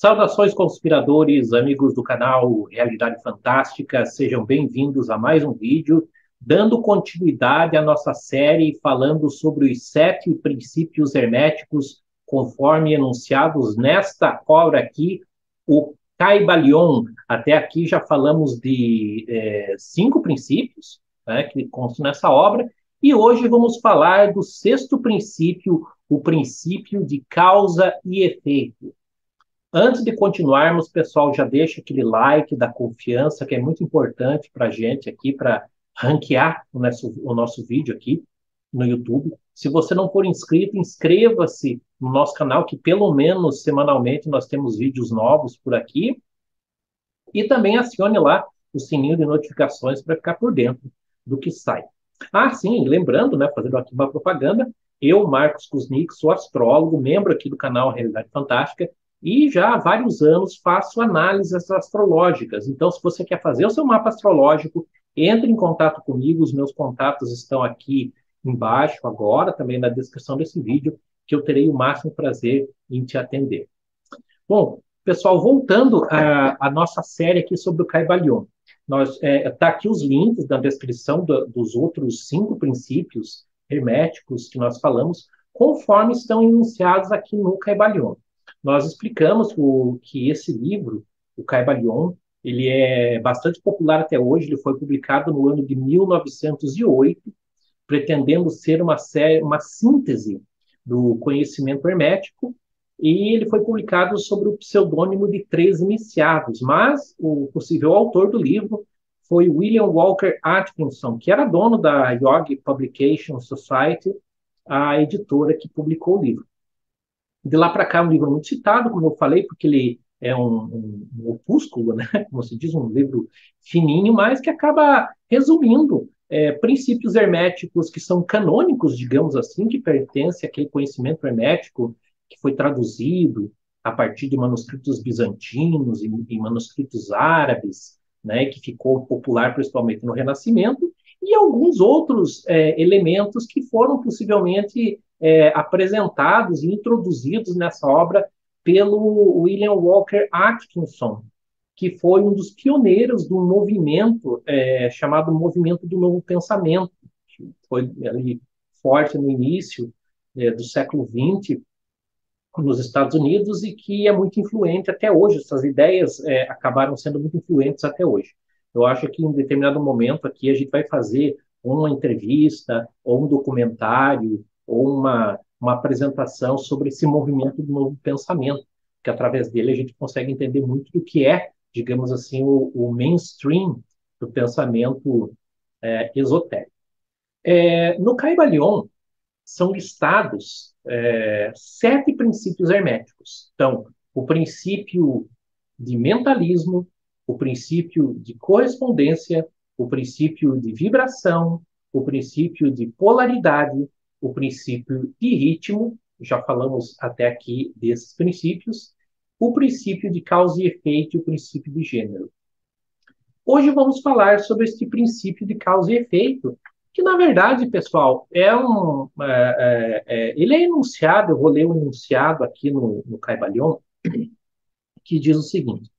Saudações, conspiradores, amigos do canal Realidade Fantástica, sejam bem-vindos a mais um vídeo, dando continuidade à nossa série falando sobre os sete princípios herméticos, conforme enunciados nesta obra aqui, o Caibalion. Até aqui já falamos de é, cinco princípios né, que constam nessa obra, e hoje vamos falar do sexto princípio, o princípio de causa e efeito. Antes de continuarmos, pessoal, já deixa aquele like da confiança, que é muito importante para a gente aqui, para ranquear o nosso, o nosso vídeo aqui no YouTube. Se você não for inscrito, inscreva-se no nosso canal, que pelo menos semanalmente nós temos vídeos novos por aqui. E também acione lá o sininho de notificações para ficar por dentro do que sai. Ah, sim, lembrando, né, fazendo aqui uma propaganda, eu, Marcos Kuznik, sou astrólogo, membro aqui do canal Realidade Fantástica, e já há vários anos faço análises astrológicas. Então, se você quer fazer o seu mapa astrológico, entre em contato comigo. Os meus contatos estão aqui embaixo agora, também na descrição desse vídeo, que eu terei o máximo prazer em te atender. Bom, pessoal, voltando à, nossa série aqui sobre o Caibalion. Está é, tá aqui os links na descrição do, dos outros cinco princípios herméticos que nós falamos, conforme estão enunciados aqui no Caibalion. Nós explicamos o, que esse livro, o Caibalion, ele é bastante popular até hoje, ele foi publicado no ano de 1908, pretendendo ser uma, série, uma síntese do conhecimento hermético, e ele foi publicado sob o pseudônimo de Três Iniciados, mas o possível autor do livro foi William Walker Atkinson, que era dono da Yogi Publication Society, a editora que publicou o livro. De lá para cá, é um livro muito citado, como eu falei, porque ele é um, um, um, opúsculo, né? como se diz, um livro fininho, mas que acaba resumindo é, princípios herméticos que são canônicos, digamos assim, que pertencem àquele conhecimento hermético que foi traduzido a partir de manuscritos bizantinos e, e manuscritos árabes, né, que ficou popular principalmente no Renascimento, e alguns outros é, elementos que foram possivelmente é, apresentados e introduzidos nessa obra pelo William Walker Atkinson, que foi um dos pioneiros do movimento é, chamado Movimento do Novo Pensamento, que foi ali forte no início é, do século XX nos Estados Unidos e que é muito influente até hoje. Essas ideias é, acabaram sendo muito influentes até hoje. Eu acho que em determinado momento aqui a gente vai fazer uma entrevista ou um documentário ou uma, uma apresentação sobre esse movimento do novo pensamento, que através dele a gente consegue entender muito do que é, digamos assim, o, o mainstream do pensamento é, esotérico. É, no Caibalion são listados é, sete princípios herméticos. Então, o princípio de mentalismo, o princípio de correspondência, o princípio de vibração, o princípio de polaridade, o princípio de ritmo, já falamos até aqui desses princípios, o princípio de causa e efeito e o princípio de gênero. Hoje vamos falar sobre este princípio de causa e efeito, que na verdade, pessoal, é um, é, é, é ele é enunciado, eu vou ler o enunciado aqui no, no Caibalion, que diz o seguinte: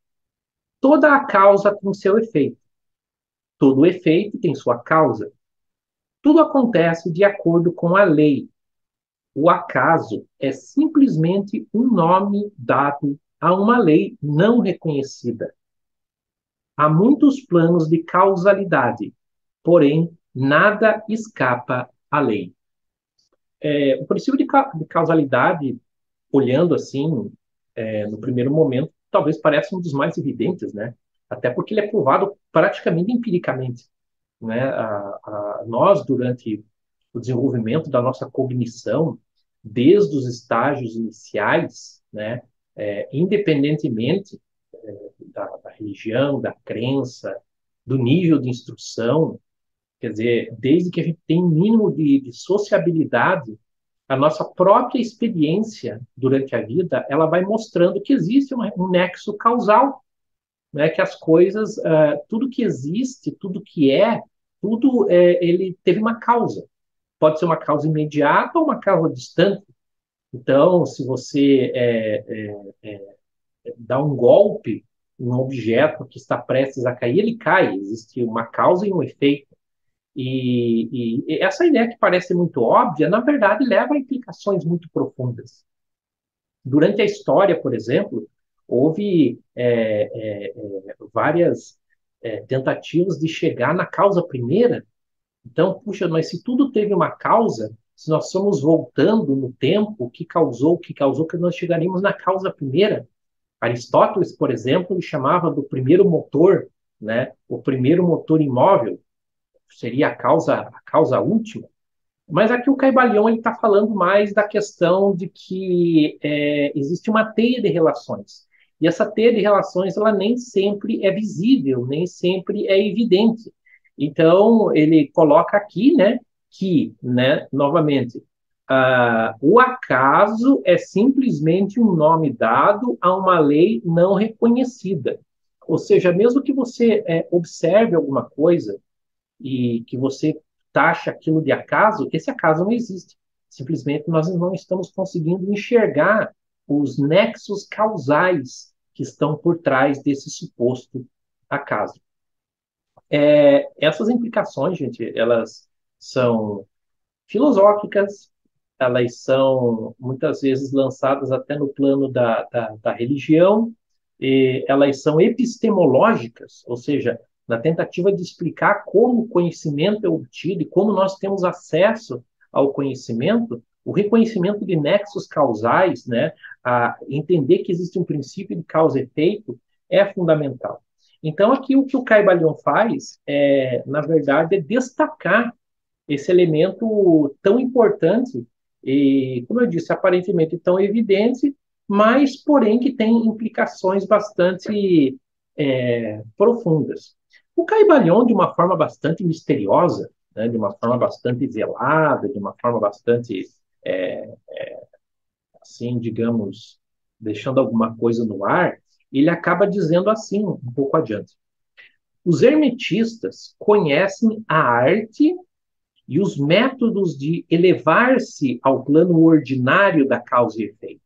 toda a causa tem seu efeito, todo efeito tem sua causa, tudo acontece de acordo com a lei. O acaso é simplesmente um nome dado a uma lei não reconhecida. Há muitos planos de causalidade, porém, nada escapa à lei. É, o princípio de, ca de, causalidade, olhando assim, é, no primeiro momento, talvez pareça um dos mais evidentes, né? Até porque ele é provado praticamente empiricamente né, a, a, nós, durante o desenvolvimento da nossa cognição, desde os estágios iniciais, né, é, independentemente é, da, da, religião, da crença, do nível de instrução, quer dizer, desde que a gente tem mínimo de, de sociabilidade, a nossa própria experiência durante a vida, ela vai mostrando que existe um, um nexo causal né, que as coisas, uh, tudo que existe, tudo que é, tudo é, ele teve uma causa. Pode ser uma causa imediata ou uma causa distante. Então, se você é, é, dá um golpe em um objeto que está prestes a cair, ele cai. Existe uma causa e um efeito. E, e, essa ideia que parece muito óbvia, na verdade, leva a implicações muito profundas. Durante a história, por exemplo, houve é, é, é, várias é, tentativas de chegar na causa primeira. Então, puxa, mas se tudo teve uma causa, se nós estamos voltando no tempo, o que causou, o que causou que nós chegaríamos na causa primeira. Aristóteles, por exemplo, ele chamava do primeiro motor, né, o primeiro motor imóvel, seria a causa, a causa última. Mas aqui o Caibalion está falando mais da questão de que é, existe uma teia de relações. E essa teia de relações ela nem sempre é visível, nem sempre é evidente. Então, ele coloca aqui né, que, né, novamente, uh, o acaso é simplesmente um nome dado a uma lei não reconhecida. Ou seja, mesmo que você é, observe alguma coisa e que você taxa aquilo de acaso, esse acaso não existe. Simplesmente nós não estamos conseguindo enxergar os nexos causais que estão por trás desse suposto acaso. É, essas implicações, gente, elas são filosóficas, elas são muitas vezes lançadas até no plano da, da, da religião, elas são epistemológicas, ou seja, na tentativa de explicar como o conhecimento é obtido e como nós temos acesso ao conhecimento, o reconhecimento de nexos causais, né, a entender que existe um princípio de causa e efeito, é fundamental. Então, aqui o que o Caibalion faz, é, na verdade, é destacar esse elemento tão importante e, como eu disse, aparentemente tão evidente, mas, porém, que tem implicações bastante é, profundas. O Caibalion, de uma forma bastante misteriosa, né, de uma forma bastante velada, de uma forma bastante, é, é, assim, digamos, deixando alguma coisa no ar, ele acaba dizendo assim, um pouco adiante. Os hermetistas conhecem a arte e os métodos de elevar-se ao plano ordinário da causa e efeito.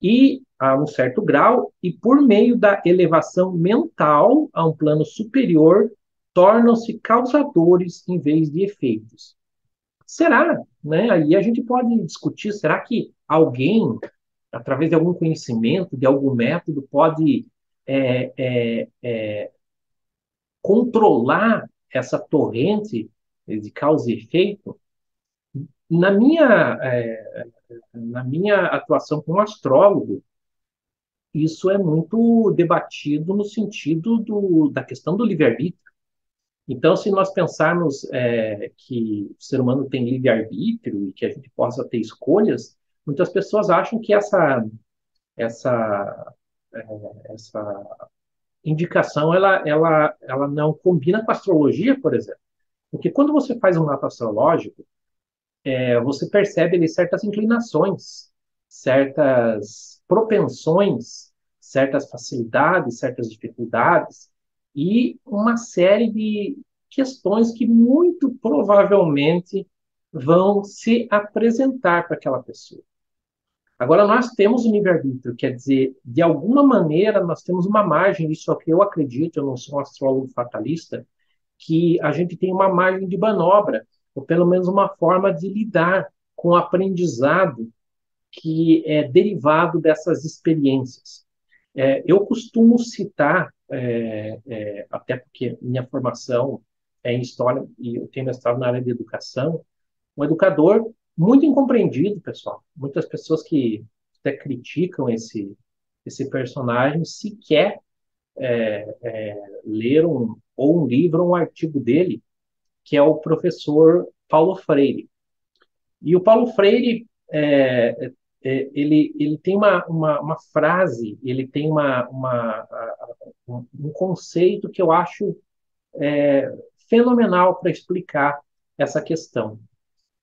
E, a um certo grau, e por meio da elevação mental a um plano superior, tornam-se causadores em vez de efeitos. Será? Né? Aí a gente pode discutir, será que alguém através de algum conhecimento, de algum método, pode é, é, é, controlar essa torrente de causa e efeito. Na minha, é, na minha atuação como astrólogo, isso é muito debatido no sentido do, da questão do livre-arbítrio. Então, se nós pensarmos é, que o ser humano tem livre-arbítrio e que a gente possa ter escolhas, muitas pessoas acham que essa essa é, essa indicação ela ela ela não combina com a astrologia, por exemplo, porque quando você faz um mapa astrológico é, você percebe ali certas inclinações, certas propensões, certas facilidades, certas dificuldades e uma série de questões que muito provavelmente vão se apresentar para aquela pessoa. Agora, nós temos o livre-arbítrio, quer dizer, de alguma maneira, nós temos uma margem, isso é o que eu acredito, eu não sou um astrólogo fatalista, que a gente tem uma margem de manobra, ou pelo menos uma forma de lidar com o aprendizado que é derivado dessas experiências. É, eu costumo citar, é, é, até porque minha formação é em História e eu tenho mestrado na área de Educação, um educador muito incompreendido, pessoal. Muitas pessoas que até criticam esse, esse personagem sequer é, é, leram ou um livro ou um artigo dele, que é o professor Paulo Freire. E o Paulo Freire, é, é ele, ele tem uma, uma, uma, frase, ele tem uma, uma, um conceito que eu acho é, fenomenal para explicar essa questão.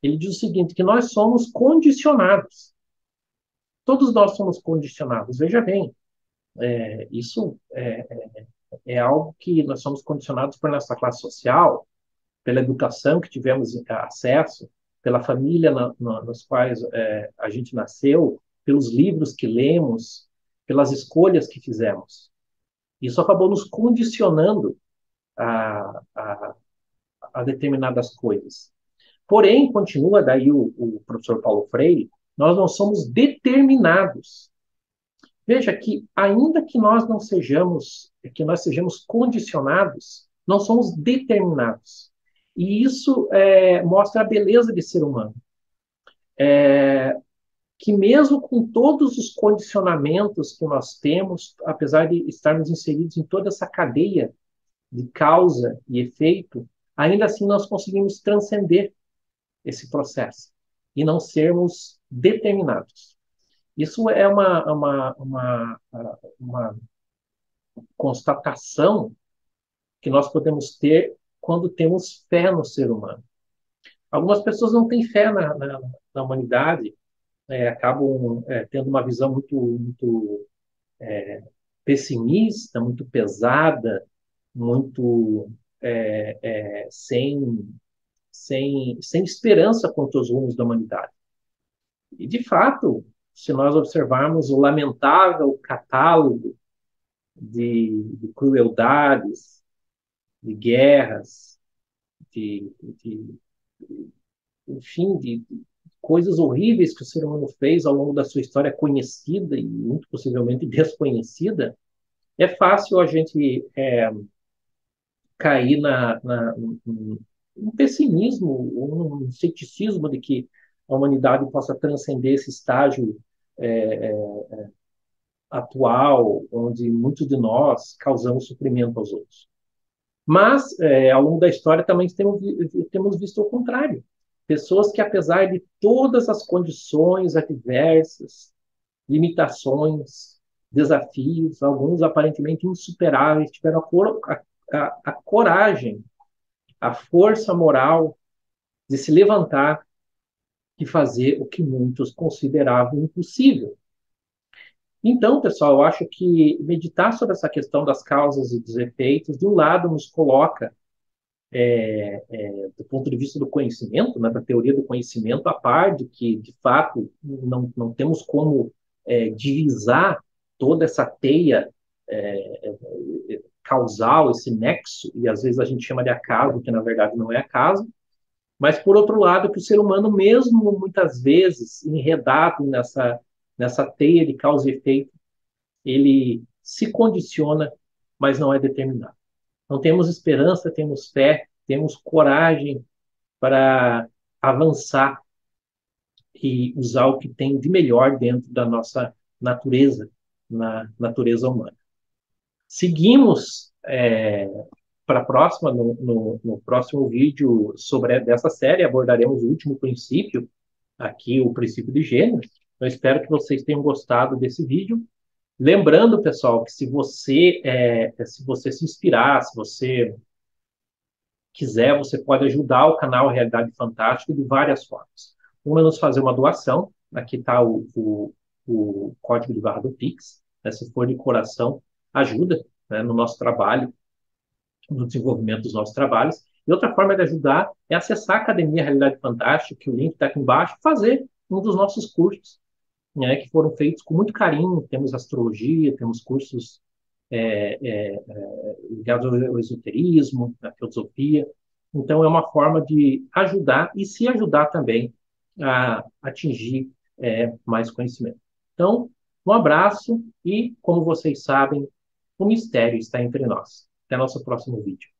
Ele diz o seguinte, que nós somos condicionados. Todos nós somos condicionados. Veja bem, é, isso é, é, é, algo que nós somos condicionados por nossa classe social, pela educação que tivemos acesso, pela família na, na, nos quais é, a gente nasceu, pelos livros que lemos, pelas escolhas que fizemos. Isso acabou nos condicionando a, a, a determinadas coisas. Porém, continua daí o, o professor Paulo Freire, nós não somos determinados. Veja que ainda que nós não sejamos, que nós sejamos condicionados, não somos determinados. E isso é, mostra a beleza de ser humano. É, que mesmo com todos os condicionamentos que nós temos, apesar de estarmos inseridos em toda essa cadeia de causa e efeito, ainda assim nós conseguimos transcender esse processo e não sermos determinados. Isso é uma, uma, uma, uma constatação que nós podemos ter quando temos fé no ser humano. Algumas pessoas não têm fé na, na, na humanidade, é, acabam é, tendo uma visão muito, muito é, pessimista, muito pesada, muito é, é, sem, sem, sem esperança quanto aos rumos da humanidade. E, de fato, se nós observarmos o lamentável catálogo de, de crueldades, de guerras, de, de, enfim, de, coisas horríveis que o ser humano fez ao longo da sua história conhecida e muito possivelmente desconhecida, é fácil a gente é, cair na, na, num pessimismo ou num ceticismo de que a humanidade possa transcender esse estágio é, é, atual, onde muitos de nós causamos sofrimento aos outros. Mas, é, ao longo da história, também temos, temos visto o contrário. Pessoas que, apesar de todas as condições adversas, limitações, desafios, alguns aparentemente insuperáveis, tiveram a, a, a coragem, a força moral de se levantar e fazer o que muitos consideravam impossível. Então, pessoal, eu acho que meditar sobre essa questão das causas e dos efeitos, de um lado, nos coloca é, é, do ponto de vista do conhecimento, né, da teoria do conhecimento, a par de que, de fato, não, não temos como é, divisar toda essa teia é, é, causal, esse nexo, e às vezes a gente chama de acaso, que na verdade não é acaso, mas por outro lado, que o ser humano, mesmo muitas vezes enredado nessa, nessa teia de causa e efeito, ele se condiciona, mas não é determinado. Então temos esperança, temos fé, temos coragem para avançar e usar o que tem de melhor dentro da nossa natureza, na natureza humana. Seguimos é, para a próxima, no, no, no, próximo vídeo sobre dessa série, abordaremos o último princípio, aqui o princípio de gênero. Eu espero que vocês tenham gostado desse vídeo. Lembrando, pessoal, que se você, é, se você se inspirar, se você quiser, você pode ajudar o canal Realidade Fantástica de várias formas. Uma é nos fazer uma doação, aqui está o, o, o, código de barra do Pix, né, se for de coração, ajuda né, no nosso trabalho, no desenvolvimento dos nossos trabalhos. E outra forma de ajudar é acessar a Academia Realidade Fantástica, que o link está aqui embaixo, fazer um dos nossos cursos né, que foram feitos com muito carinho. Temos astrologia, temos cursos é, é, é, ligados ao esoterismo, à filosofia. Então, é uma forma de ajudar e se ajudar também a atingir é, mais conhecimento. Então, um abraço e, como vocês sabem, o mistério está entre nós. Até nosso próximo vídeo.